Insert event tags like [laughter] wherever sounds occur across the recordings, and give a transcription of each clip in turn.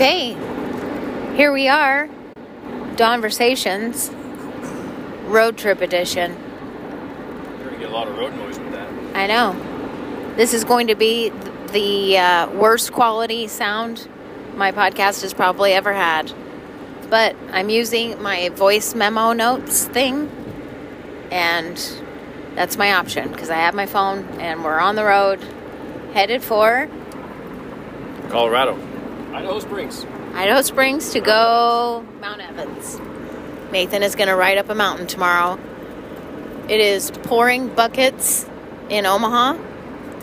Okay, here we are, Dawnversations, road trip edition. You're gonna get a lot of road noise with that. I know. This is going to be the uh, worst quality sound my podcast has probably ever had. But I'm using my voice memo notes thing, and that's my option because I have my phone and we're on the road headed for Colorado, Idaho Springs. Idaho Springs to go Mount Evans. Nathan is going to ride up a mountain tomorrow. It is pouring buckets in Omaha,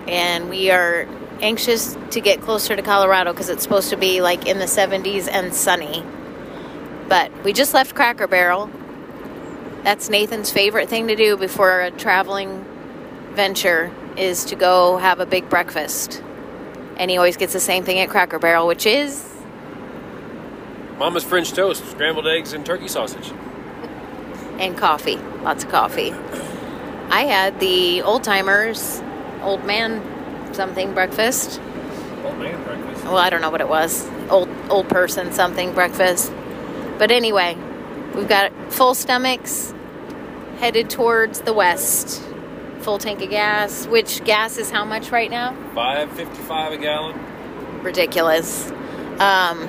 and we are anxious to get closer to Colorado because it's supposed to be like in the 70s and sunny. But we just left Cracker Barrel. That's Nathan's favorite thing to do before a traveling venture is to go have a big breakfast. And he always gets the same thing at Cracker Barrel, which is Mama's French toast, scrambled eggs, and turkey sausage. and coffee. Lots of coffee. I had the old timers, old man something breakfast. Old man breakfast. Well, I don't know what it was. Old old person something breakfast. But anyway, we've got full stomachs headed towards the west. Full tank of gas, which gas is how much right now? Five fifty-five a gallon. ridiculous. Um,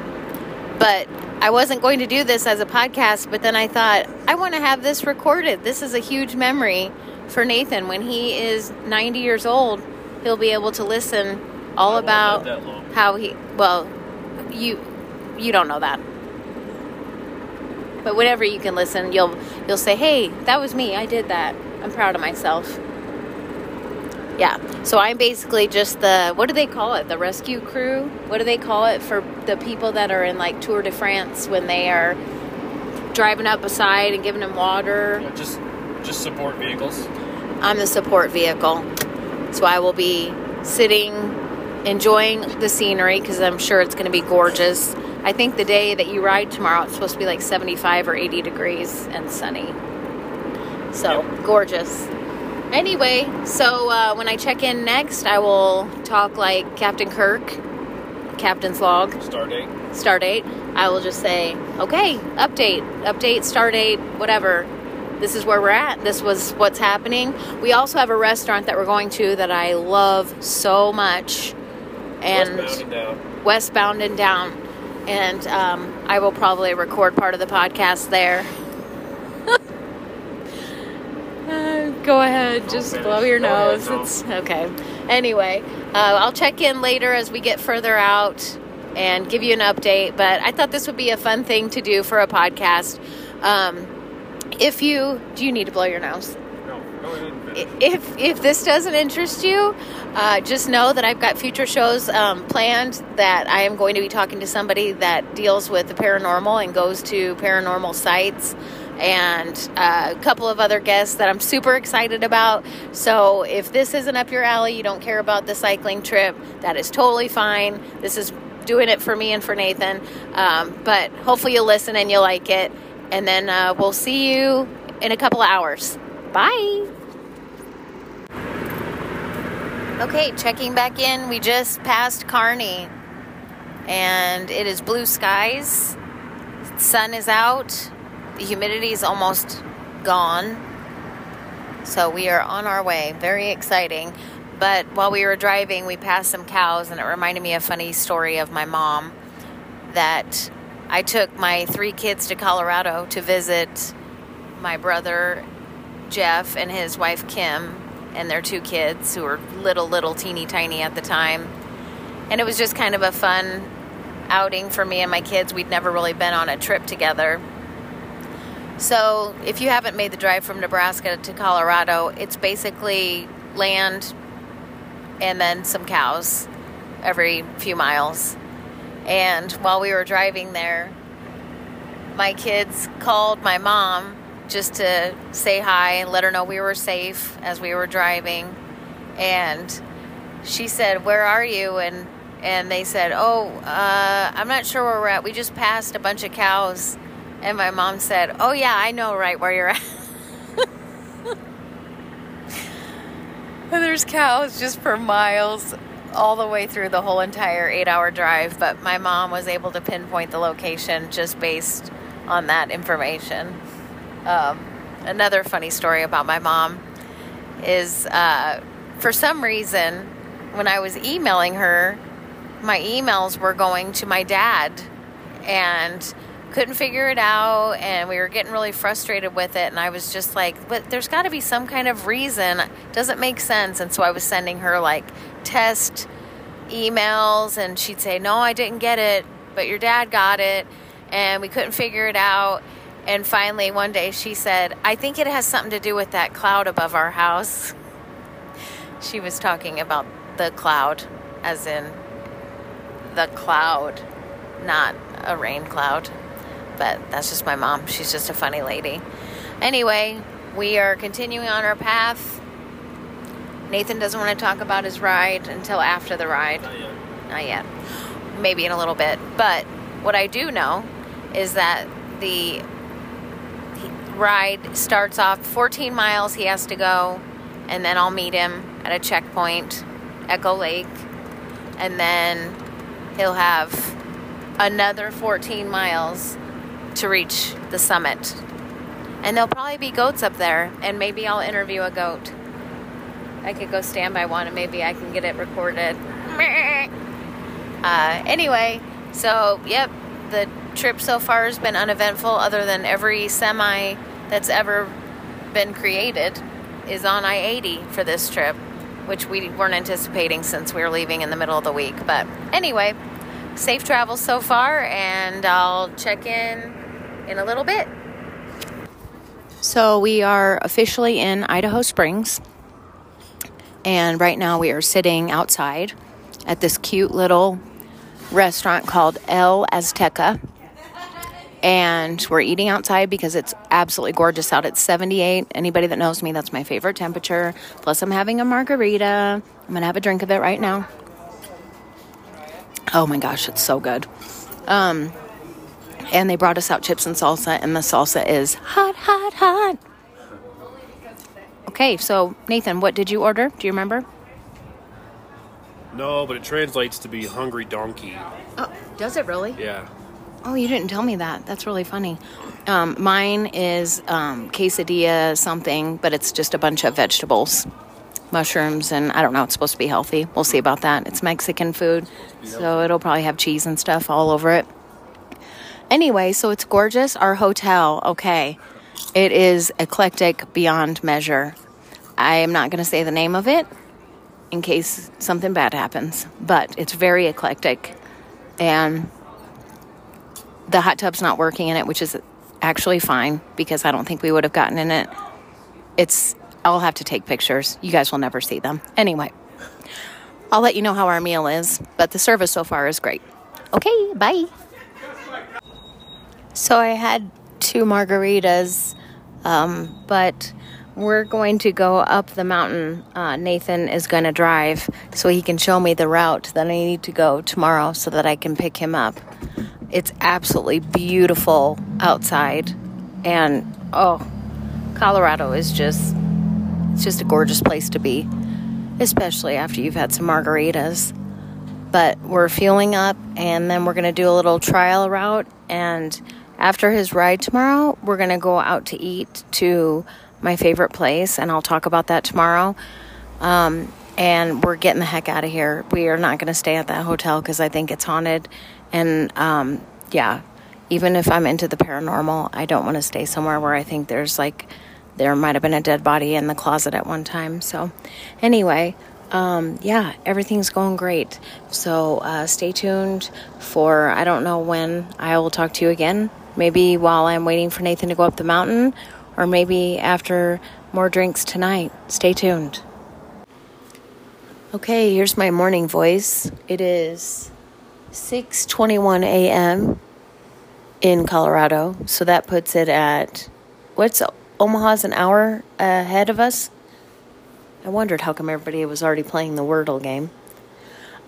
but I wasn't going to do this as a podcast, but then I thought, I want to have this recorded. This is a huge memory for Nathan. When he is 90 years old, he'll be able to listen all I about live that long. how he, well, you, you don't know that. But whenever you can listen, you'll you'll say, "Hey, that was me. I did that. I'm proud of myself." Yeah. So I'm basically just the what do they call it? The rescue crew? What do they call it for the people that are in like Tour de France when they are driving up beside and giving them water? Yeah, just just support vehicles. I'm the support vehicle. So I will be sitting enjoying the scenery because I'm sure it's going to be gorgeous. I think the day that you ride tomorrow it's supposed to be like 75 or 80 degrees and sunny. So, Yep. gorgeous. Anyway, so uh, when I check in next, I will talk like Captain Kirk, Captain's log, Stardate. start date. I will just say, okay, update, update, stardate, whatever. This is where we're at. This was what's happening. We also have a restaurant that we're going to that I love so much. And Westbound and down. westbound and down. And um, I will probably record part of the podcast there. Uh, go ahead, just blow your nose. It's okay. Anyway, uh, I'll check in later as we get further out and give you an update. But I thought this would be a fun thing to do for a podcast. Um, if you do, you need to blow your nose No, go ahead if if this doesn't interest you, uh, just know that I've got future shows um, planned that I am going to be talking to somebody that deals with the paranormal and goes to paranormal sites, and a couple of other guests that I'm super excited about. So if this isn't up your alley, you don't care about the cycling trip, that is totally fine. This is doing it for me and for Nathan, um, but hopefully you'll listen and you'll like it, and then uh, we'll see you in a couple of hours. Bye. Okay, checking back in. We just passed Kearney, and it is blue skies. Sun is out. The humidity is almost gone. So we are on our way. Very exciting. But while we were driving, we passed some cows, and it reminded me a funny story of my mom that I took my three kids to Colorado to visit my brother Jeff and his wife Kim and their two kids who were little, little, teeny tiny at the time. And it was just kind of a fun outing for me and my kids. We'd never really been on a trip together. So, if you haven't made the drive from Nebraska to Colorado, it's basically land and then some cows every few miles. And while we were driving there, my kids called my mom just to say hi and let her know we were safe as we were driving. And she said, "Where are you?" and and they said, "Oh, uh, I'm not sure where we're at. We just passed a bunch of cows." And my mom said, "Oh yeah, I know right where you're at." [laughs] And there's cows just for miles all the way through the whole entire eight hour drive. But my mom was able to pinpoint the location just based on that information. Um, another funny story about my mom is uh, for some reason, when I was emailing her, my emails were going to my dad and couldn't figure it out and we were getting really frustrated with it and I was just like but there's got to be some kind of reason. Doesn't make sense. And so I was sending her like test emails and she'd say no I didn't get it but your dad got it and we couldn't figure it out. And finally one day she said I think it has something to do with that cloud above our house. She was talking about the cloud as in the cloud not a rain cloud but that's just my mom. She's just a funny lady. Anyway, we are continuing on our path. Nathan doesn't want to talk about his ride until after the ride. Not yet. Not yet. Maybe in a little bit. But what I do know is that the ride starts off 14 miles he has to go, and then I'll meet him at a checkpoint, Echo Lake, and then he'll have another 14 miles to reach the summit. And there'll probably be goats up there, and maybe I'll interview a goat. I could go stand by one and maybe I can get it recorded. [laughs] Uh, anyway, so yep, the trip so far has been uneventful, other than every semi that's ever been created is on I 80 for this trip, which we weren't anticipating since we were leaving in the middle of the week. But anyway, safe travels so far, and I'll check in in a little bit. So we are officially in Idaho Springs. And right now we are sitting outside at this cute little restaurant called El Azteca. And we're eating outside because it's absolutely gorgeous out. It's 78. Anybody that knows me, that's my favorite temperature. Plus, I'm having a margarita. I'm going to have a drink of it right now. Oh my gosh, it's so good. Um, and they brought us out chips and salsa, and the salsa is hot, hot, hot. Okay, so Nathan, what did you order? Do you remember? No, but it translates to be hungry donkey. Oh, does it really? Yeah. Oh, you didn't tell me that. That's really funny. Um, mine is um, quesadilla something, but it's just a bunch of vegetables, mushrooms, and I don't know. It's supposed to be healthy. We'll see about that. It's Mexican food, so it'll probably have cheese and stuff all over it. Anyway, so it's gorgeous. Our hotel, okay, it is eclectic beyond measure. I am not going to say the name of it in case something bad happens, but it's very eclectic. And the hot tub's not working in it, which is actually fine because I don't think we would have gotten in it. It's, I'll have to take pictures. You guys will never see them. Anyway, I'll let you know how our meal is, but the service so far is great. Okay, bye. So I had two margaritas, um, but we're going to go up the mountain. Uh, Nathan is going to drive so he can show me the route that I need to go tomorrow so that I can pick him up. It's absolutely beautiful outside, and oh, Colorado is just it's just a gorgeous place to be, especially after you've had some margaritas. But we're fueling up, and then we're going to do a little trial route and after his ride tomorrow, we're going to go out to eat to my favorite place, and I'll talk about that tomorrow. Um, and we're getting the heck out of here. We are not going to stay at that hotel because I think it's haunted. And um, yeah, even if I'm into the paranormal, I don't want to stay somewhere where I think there's like, there might have been a dead body in the closet at one time. So, anyway, um, yeah, everything's going great. So, uh, stay tuned for I don't know when I will talk to you again Maybe while I'm waiting for Nathan to go up the mountain, or maybe after more drinks tonight. Stay tuned. Okay, here's my morning voice. It is 6:21 a.m. in Colorado, so that puts it at what's Omaha's an hour ahead of us. I wondered how come everybody was already playing the Wordle game.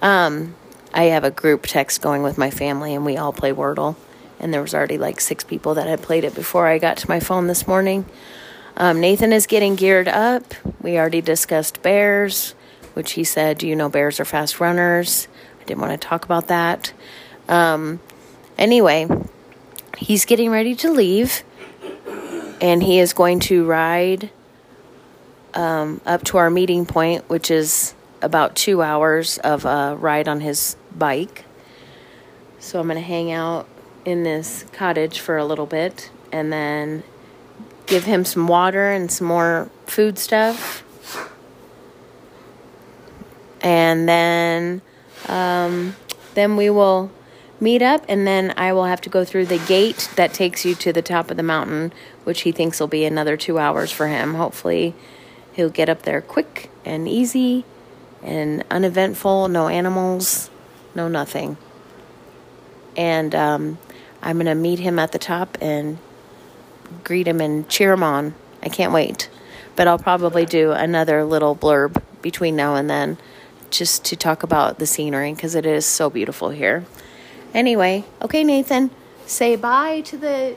Um, I have a group text going with my family, and we all play Wordle and there was already like six people that had played it before I got to my phone this morning. Um, Nathan is getting geared up. We already discussed bears, which he said, Do you know bears are fast runners? I didn't want to talk about that. Um, anyway, he's getting ready to leave, and he is going to ride um, up to our meeting point, which is about two hours of a ride on his bike. So I'm going to hang out in this cottage for a little bit and then give him some water and some more food stuff. And then um, then we will meet up and then I will have to go through the gate that takes you to the top of the mountain, which he thinks will be another 2 hours for him. Hopefully he'll get up there quick and easy and uneventful, no animals, no nothing. And um, I'm going to meet him at the top and greet him and cheer him on. I can't wait. But I'll probably do another little blurb between now and then just to talk about the scenery because it is so beautiful here. Anyway, okay, Nathan, say bye to the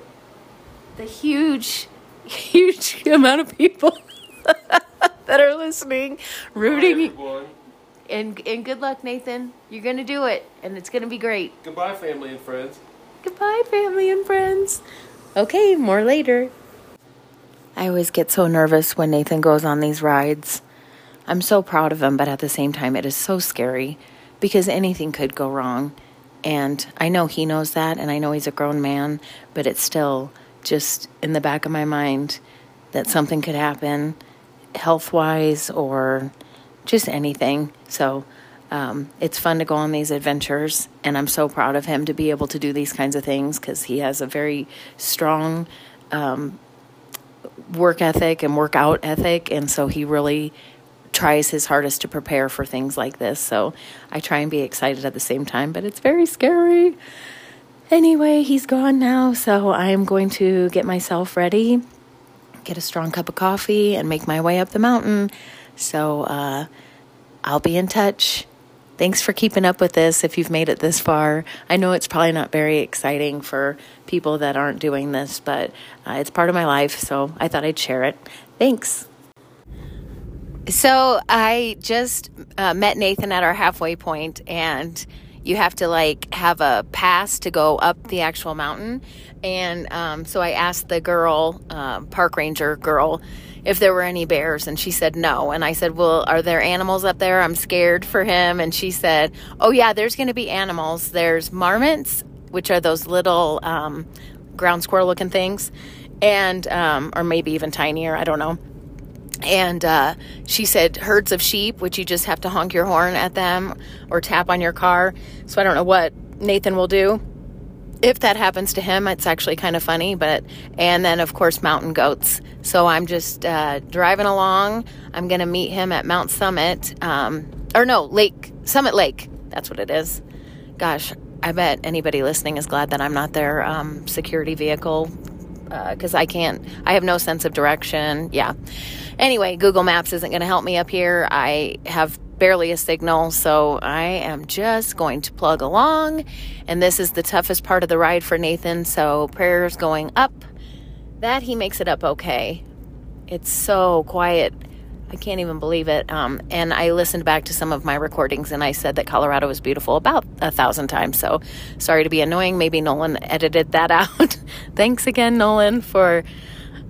the huge, huge [laughs] amount of people [laughs] that are listening, rooting. and and good luck, Nathan. You're gonna do it, and it's gonna be great. Goodbye, family and friends. Goodbye, family and friends. Okay, more later. I always get so nervous when Nathan goes on these rides. I'm so proud of him, but at the same time, it is so scary because anything could go wrong. And I know he knows that, and I know he's a grown man, but it's still just in the back of my mind that something could happen health wise or just anything. So um, it's fun to go on these adventures, and I'm so proud of him to be able to do these kinds of things because he has a very strong um, work ethic and workout ethic, and so he really tries his hardest to prepare for things like this. So I try and be excited at the same time, but it's very scary. Anyway, he's gone now, so I am going to get myself ready, get a strong cup of coffee, and make my way up the mountain. So uh, I'll be in touch. Thanks for keeping up with this if you've made it this far. I know it's probably not very exciting for people that aren't doing this, but uh, it's part of my life, so I thought I'd share it. Thanks. So I just uh, met Nathan at our halfway point, and you have to like have a pass to go up the actual mountain. And um, so I asked the girl, uh, park ranger girl, if there were any bears and she said no. And i said well are there animals up there? I'm scared for him. And she said oh yeah there's going to be animals. There's marmots which are those little um, ground squirrel looking things and um, or maybe even tinier i don't know. And uh, she said herds of sheep which you just have to honk your horn at them or tap on your car. So i don't know what nathan will do if that happens to him, it's actually kind of funny. But and then of course mountain goats. So I'm just uh, driving along. I'm gonna meet him at Mount Summit, um, or no Lake Summit Lake. That's what it is. Gosh, I bet anybody listening is glad that I'm not their um, security vehicle because uh, I can't. I have no sense of direction. Yeah. Anyway, Google Maps isn't going to help me up here. I have barely a signal, so I am just going to plug along. And this is the toughest part of the ride for Nathan, so prayers going up that he makes it up okay. It's so quiet. I can't even believe it. Um, and I listened back to some of my recordings and I said that Colorado was beautiful about a thousand times. So sorry to be annoying. Maybe Nolan edited that [laughs] out. Thanks again, Nolan, for.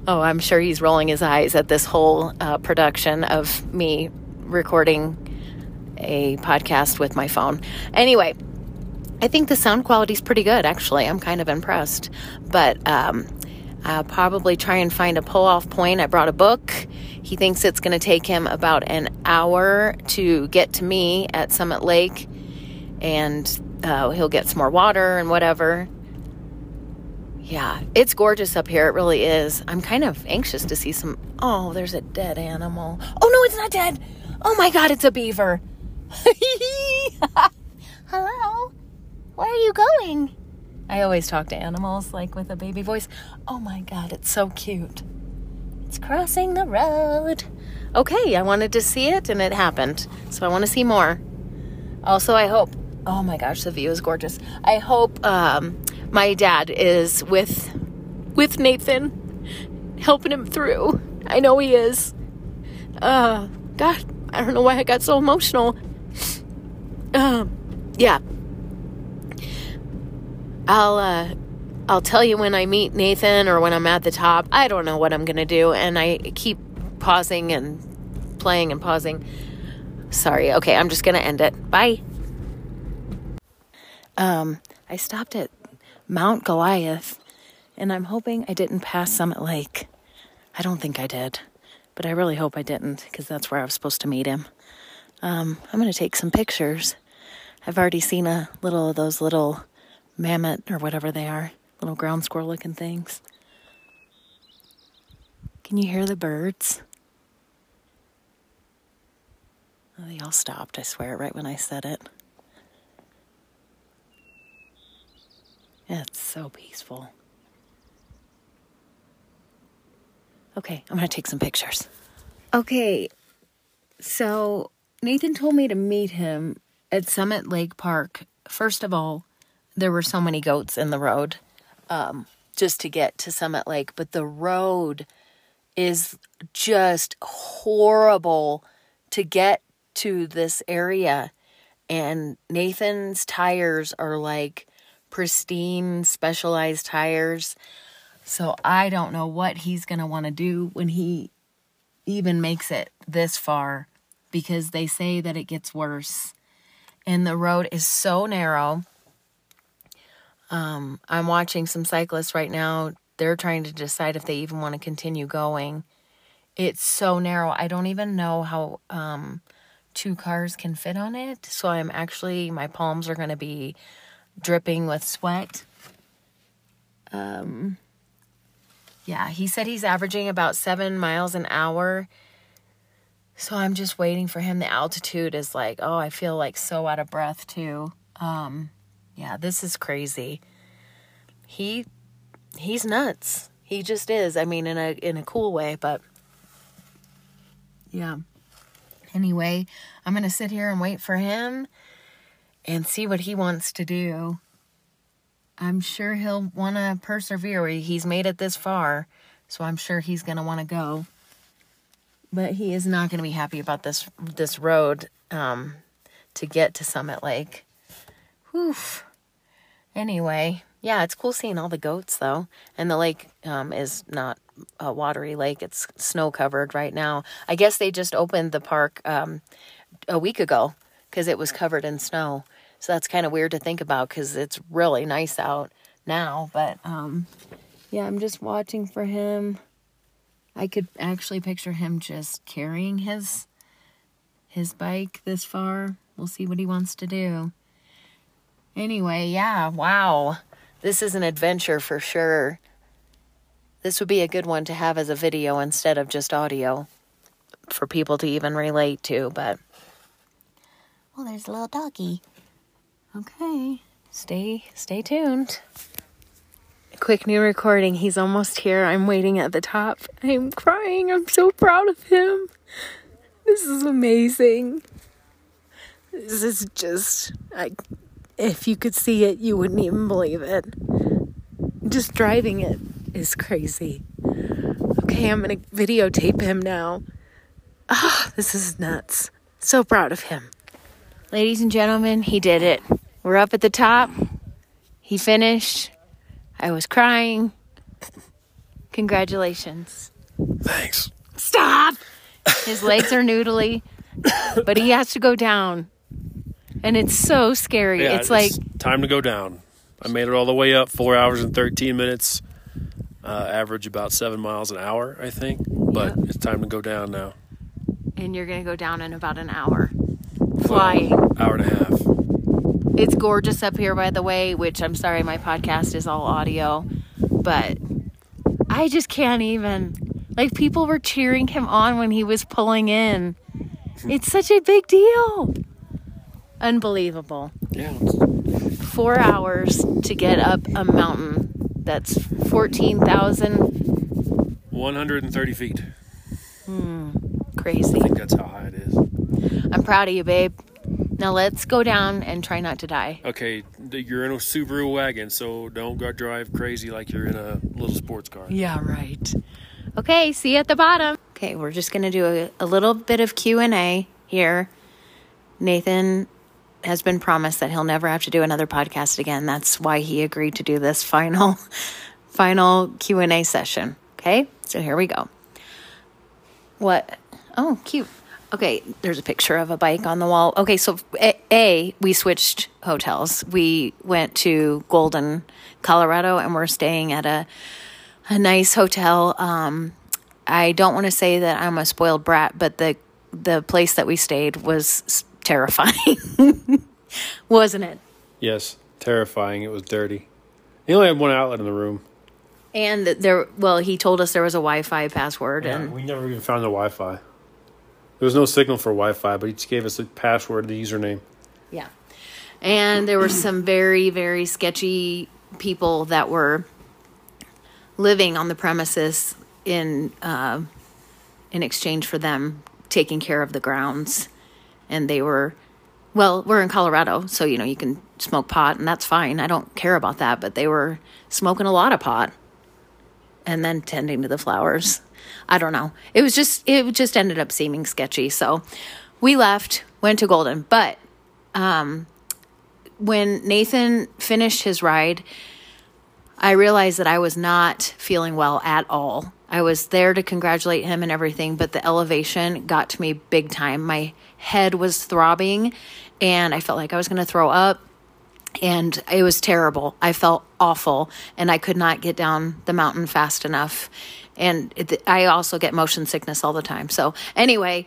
Oh, I'm sure he's rolling his eyes at this whole uh, production of me recording a podcast with my phone. Anyway, I think the sound quality is pretty good, actually. I'm kind of impressed. But um, I'll probably try and find a pull off point. I brought a book. He thinks it's going to take him about an hour to get to me at Summit Lake, and uh, he'll get some more water and whatever. Yeah, it's gorgeous up here. It really is. I'm kind of anxious to see some. Oh, there's a dead animal. Oh, no, it's not dead. Oh my God, it's a beaver. [laughs] Hello? Where are you going? I always talk to animals like with a baby voice. Oh my god, it's so cute. It's crossing the road. Okay, I wanted to see it and it happened. So I want to see more. Also, I hope. Oh my gosh, the view is gorgeous. I hope um, my dad is with with Nathan, helping him through. I know he is. Uh, God, I don't know why I got so emotional. Um, yeah. I'll, uh, I'll tell you when I meet Nathan or when I'm at the top. I don't know what I'm to do. And I keep pausing and playing and pausing. Sorry. Okay, I'm just to end it. Bye. Um, I stopped at Mount Goliath and I'm hoping I didn't pass Summit Lake. I don't think I did, but I really hope I didn't because that's where I was supposed to meet him. Um, I'm to take some pictures. I've already seen a little of those little mammoth or whatever they are, little ground squirrel looking things. Can you hear the birds? Oh, they all stopped, I swear, right when I said it. It's so peaceful. Okay, I'm going to take some pictures. Okay, so Nathan told me to meet him at Summit Lake Park. First of all, there were so many goats in the road um, just to get to Summit Lake, but the road is just horrible to get to this area. And Nathan's tires are like pristine, specialized tires. So I don't know what he's going to want to do when he even makes it this far because they say that it gets worse. And the road is so narrow. Um, I'm watching some cyclists right now. They're trying to decide if they even want to continue going. It's so narrow. I don't even know how um, two cars can fit on it. So I'm actually, my palms are going to be dripping with sweat. Um, yeah, he said he's averaging about seven miles an hour. So I'm just waiting for him. The altitude is like, oh, I feel like so out of breath too. Um, yeah, this is crazy. He he's nuts. He just is. I mean, in a in a cool way, but yeah. Anyway, I'm gonna sit here and wait for him and see what he wants to do. I'm sure he'll want to persevere. He's made it this far, so I'm sure he's going to want to go. But he is not going to be happy about this this road um, to get to Summit Lake. Whew. Anyway, yeah, it's cool seeing all the goats though, and the lake um, is not a watery lake; it's snow covered right now. I guess they just opened the park um, a week ago because it was covered in snow. So that's kind of weird to think about because it's really nice out now. But um, yeah, I'm just watching for him. I could actually picture him just carrying his his bike this far. We'll see what he wants to do. Anyway, yeah, wow. This is an adventure for sure. This would be a good one to have as a video instead of just audio for people to even relate to, but well, there's a little doggy. Okay. Stay stay tuned. Quick new recording. He's almost here. I'm waiting at the top. I'm crying. I'm so proud of him. This is amazing. This is just I if you could see it, you wouldn't even believe it. Just driving it is crazy. Okay, I'm going to videotape him now. Ah, oh, this is nuts. So proud of him. Ladies and gentlemen, he did it. We're up at the top. He finished. I was crying. Congratulations. Thanks. Stop! His legs are noodly, but he has to go down. And it's so scary. Yeah, it's, like time to go down. I made it all the way up, four hours and 13 minutes. Uh, average about seven miles an hour, I think. But yep. it's time to go down now. And you're going to go down in about an hour. Flying. Well, hour and a half. It's gorgeous up here, by the way, which I'm sorry my podcast is all audio, but I just can't even. Like, people were cheering him on when he was pulling in. It's such a big deal. Unbelievable. Yeah. Four hours to get up a mountain that's 14,000. 130 feet. Hmm. Crazy. I think that's how high it is. I'm proud of you, babe. Now let's go down and try not to die. Okay, you're in a Subaru wagon, so don't go drive crazy like you're in a little sports car. Yeah, right. Okay, see you at the bottom. Okay, we're just going to do a, a little bit of Q&A here. Nathan has been promised that he'll never have to do another podcast again. That's why he agreed to do this final [laughs] final Q&A session. Okay? So here we go. What? Oh, cute. Okay, there's a picture of a bike on the wall. Okay, so A, a we switched hotels. We went to Golden, Colorado, and we're staying at a a nice hotel. Um, I don't want to say that I'm a spoiled brat, but the the place that we stayed was terrifying, [laughs] wasn't it? Yes, terrifying. It was dirty. He only had one outlet in the room. And there, well, he told us there was a Wi-Fi password, Yeah, and we never even found the Wi-Fi. There was no signal for Wi-Fi, but he just gave us the password, the username. Yeah. And there were some very, very sketchy people that were living on the premises in uh, in exchange for them taking care of the grounds. And they were, well, we're in Colorado, so you know you can smoke pot, and that's fine. I don't care about that. But they were smoking a lot of pot, and then tending to the flowers. I don't know. It was just it just ended up seeming sketchy. So we left, went to Golden, but um, when Nathan finished his ride, I realized that I was not feeling well at all. I was there to congratulate him and everything, but the elevation got to me big time. My head was throbbing and I felt like I was going to throw up and it was terrible. I felt awful and I could not get down the mountain fast enough. And it, I also get motion sickness all the time. So, anyway,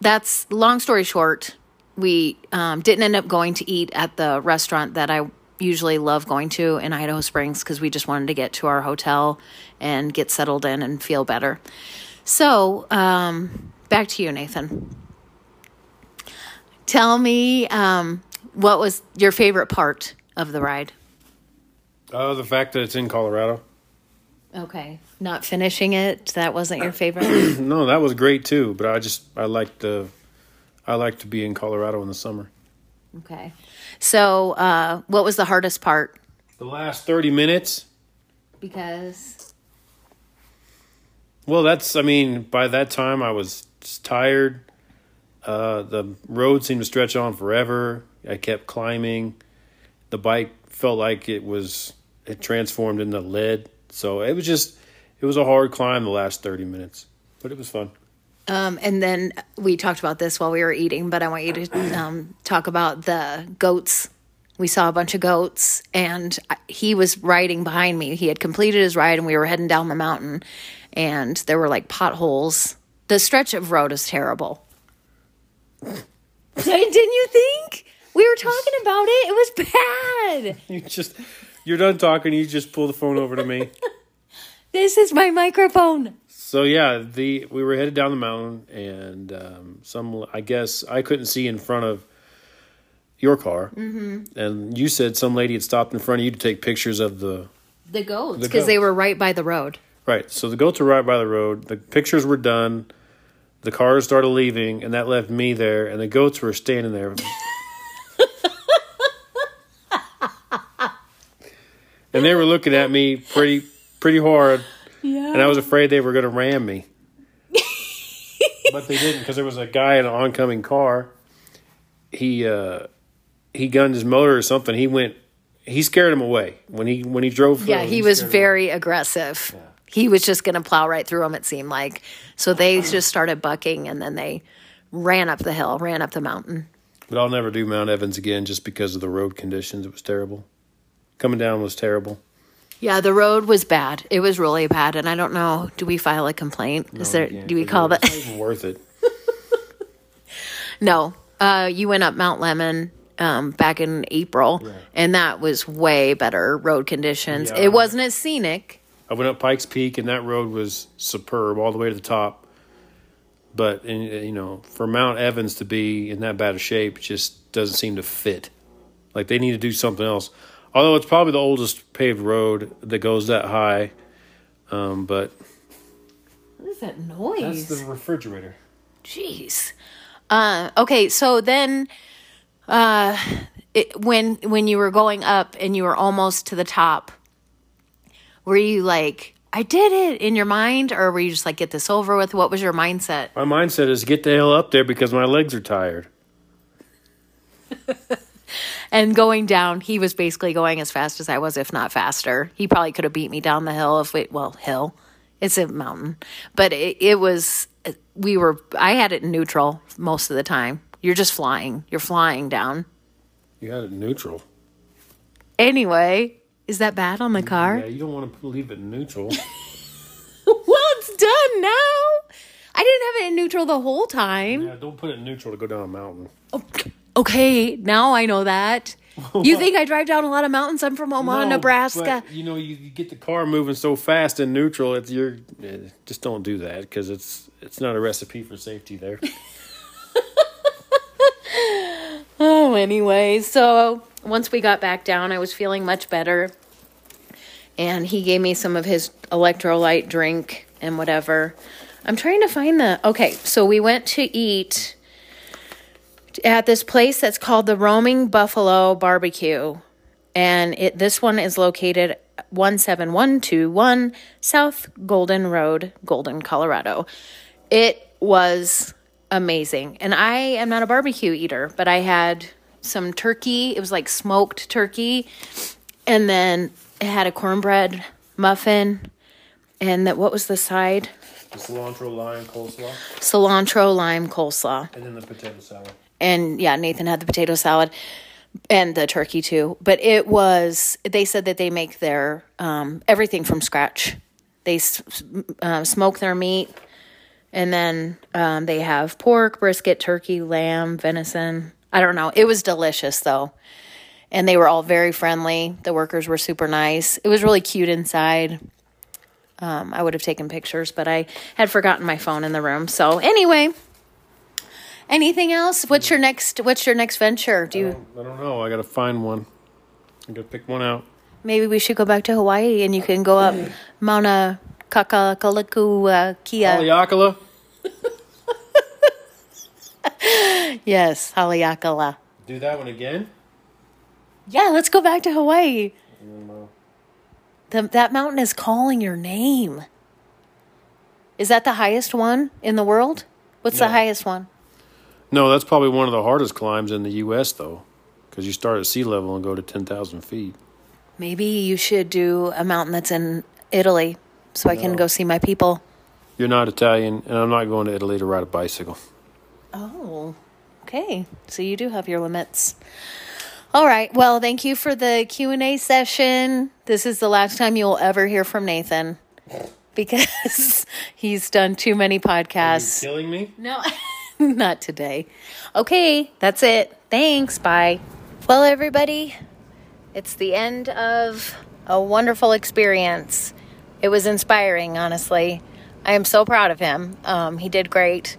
that's long story short. We um, didn't end up going to eat at the restaurant that I usually love going to in Idaho Springs because we just wanted to get to our hotel and get settled in and feel better. So, um, back to you, Nathan. Tell me um, what was your favorite part of the ride? Oh, the fact that it's in Colorado. Okay. Not finishing it, that wasn't your favorite? [clears throat] No, that was great too. But I just I like to I like to be in Colorado in the summer. okay. So, uh, what was the hardest part? The last thirty minutes. Because. Well, that's I mean by that time I was tired. Uh, the road seemed to stretch on forever. I kept climbing. The bike felt like it was it transformed into lead. So it was just it was a hard climb the last thirty minutes, but it was fun. Um, and then we talked about this while we were eating, but I want you to um, talk about the goats. We saw a bunch of goats, and he was riding behind me. He had completed his ride, and we were heading down the mountain, and there were like potholes. The stretch of road is terrible. [laughs] Didn't you think? We were talking about it. It was bad. [laughs] You just you're done talking. You just pull the phone over to me. [laughs] This is my microphone. So yeah, the we were headed down the mountain, and um, some I guess I couldn't see in front of your car, mm-hmm. and you said some lady had stopped in front of you to take pictures of the The goats, The because they were right by the road. right. So the goats were right by the road. The pictures were done. The cars started leaving, and that left me there, and the goats were standing there. And they were looking at me pretty pretty hard, Yeah. and I was afraid they were going to ram me. [laughs] but they didn't because there was a guy in an oncoming car. He uh, he gunned his motor or something. He went. He scared him away when he when he drove. Yeah, through, he was him away. very aggressive. He was just going to plow right through him. it seemed like. So they just started bucking and then they ran up the hill, ran up the mountain. But I'll never do Mount Evans again just because of the road conditions. It was terrible. Coming down was terrible. Yeah, the road was bad. It was really bad. And I don't know, do we file a complaint? Is there, Yeah, do we it's call not that? even worth it? [laughs] No. Uh, you went up Mount Lemmon um, back in April, and that was way better road conditions. Yeah. It wasn't as scenic. I went up Pikes Peak and that road was superb all the way to the top. But and, uh, you know, for Mount Evans to be in that bad of shape just doesn't seem to fit. Like they need to do something else. Although it's probably the oldest paved road that goes that high. Um, but What is that noise? that's the refrigerator. Jeez. Uh, okay, so then, uh, it, when when you were going up and you were almost to the top, were you like I did it in your mind, or were you just like, get this over with? What was your mindset? My mindset is get the hell up there because my legs are tired. [laughs] And going down, he was basically going as fast as I was, if not faster. He probably could have beat me down the hill if we, well, hill. It's a mountain. But it, it was, we were, I had it in neutral most of the time. You're just flying. You're flying down. You had it neutral. Anyway, is that bad on the car? Yeah, you don't want to leave it neutral. [laughs] well, it's done now. I didn't have it in neutral the whole time. yeah, don't put it in neutral to go down a mountain. Oh, Okay, now I know that. You think I drive down a lot of mountains? I'm from Omaha, No, Nebraska. but, you know, you, you get the car moving so fast in neutral. It's you're eh, just don't do that because it's it's not a recipe for safety there. [laughs] Oh, anyway, so once we got back down, I was feeling much better. And he gave me some of his electrolyte drink and whatever. I'm trying to find the. Okay, so we went to eat at this place that's called the Roaming Buffalo Barbecue. And it this one is located 17121 South Golden Road, Golden, Colorado. It was amazing. And I am not a barbecue eater, but I had some turkey. It was like smoked turkey. And then it had a cornbread muffin. And that what was the side? the cilantro, lime, coleslaw, Cilantro lime coleslaw. and then the potato salad. And yeah, Nathan had the potato salad and the turkey too. But it was they said that they make their um, everything from scratch. They uh, smoke their meat, and then um, they have pork, brisket, turkey, lamb, venison. I don't know. It was delicious though, and they were all very friendly. The workers were super nice. It was really cute inside. Um, I would have taken pictures, but I had forgotten my phone in the room. So anyway, Anything else? What's your next what's your next venture? Do you I don't know. I gotta find one. I gotta pick one out. maybe we should go back to Hawaii and you can go up [clears throat] Mauna Kakalakaliku Kia. Haleakala. [laughs] Yes, Haleakala. Do that one again. Yeah, let's go back to Hawaii. The, that mountain is calling your name. Is that the highest one in the world? What's the highest one? No, that's probably one of the hardest climbs in the U.S. though, because you start at sea level and go to ten thousand feet. Maybe you should do a mountain that's in Italy so I can go see my people. You're not Italian, and I'm not going to Italy to ride a bicycle. Oh, okay. So you do have your limits. All right. Well, thank you for the Q&A session. This is the last time you'll ever hear from Nathan [laughs] because [laughs] he's done too many podcasts. killing me? No, [laughs] [laughs] not today. Okay, that's it. Thanks. Bye. Well, everybody, it's the end of a wonderful experience. It was inspiring, honestly. I am so proud of him. Um, he did great.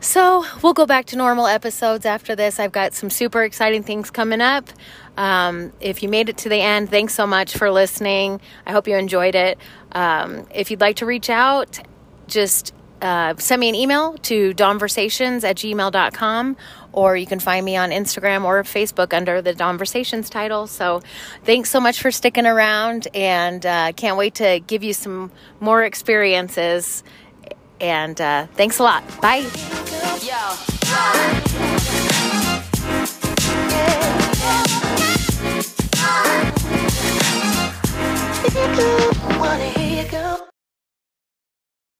So we'll go back to normal episodes after this. I've got some super exciting things coming up. Um, if you made it to the end, thanks so much for listening. I hope you enjoyed it. Um, if you'd like to reach out, just uh, send me an email to dawnversations at gmail.com or you can find me on Instagram or Facebook under the Dawnversations title. So thanks so much for sticking around and uh, can't wait to give you some more experiences. And uh, thanks a lot. Bye. Go?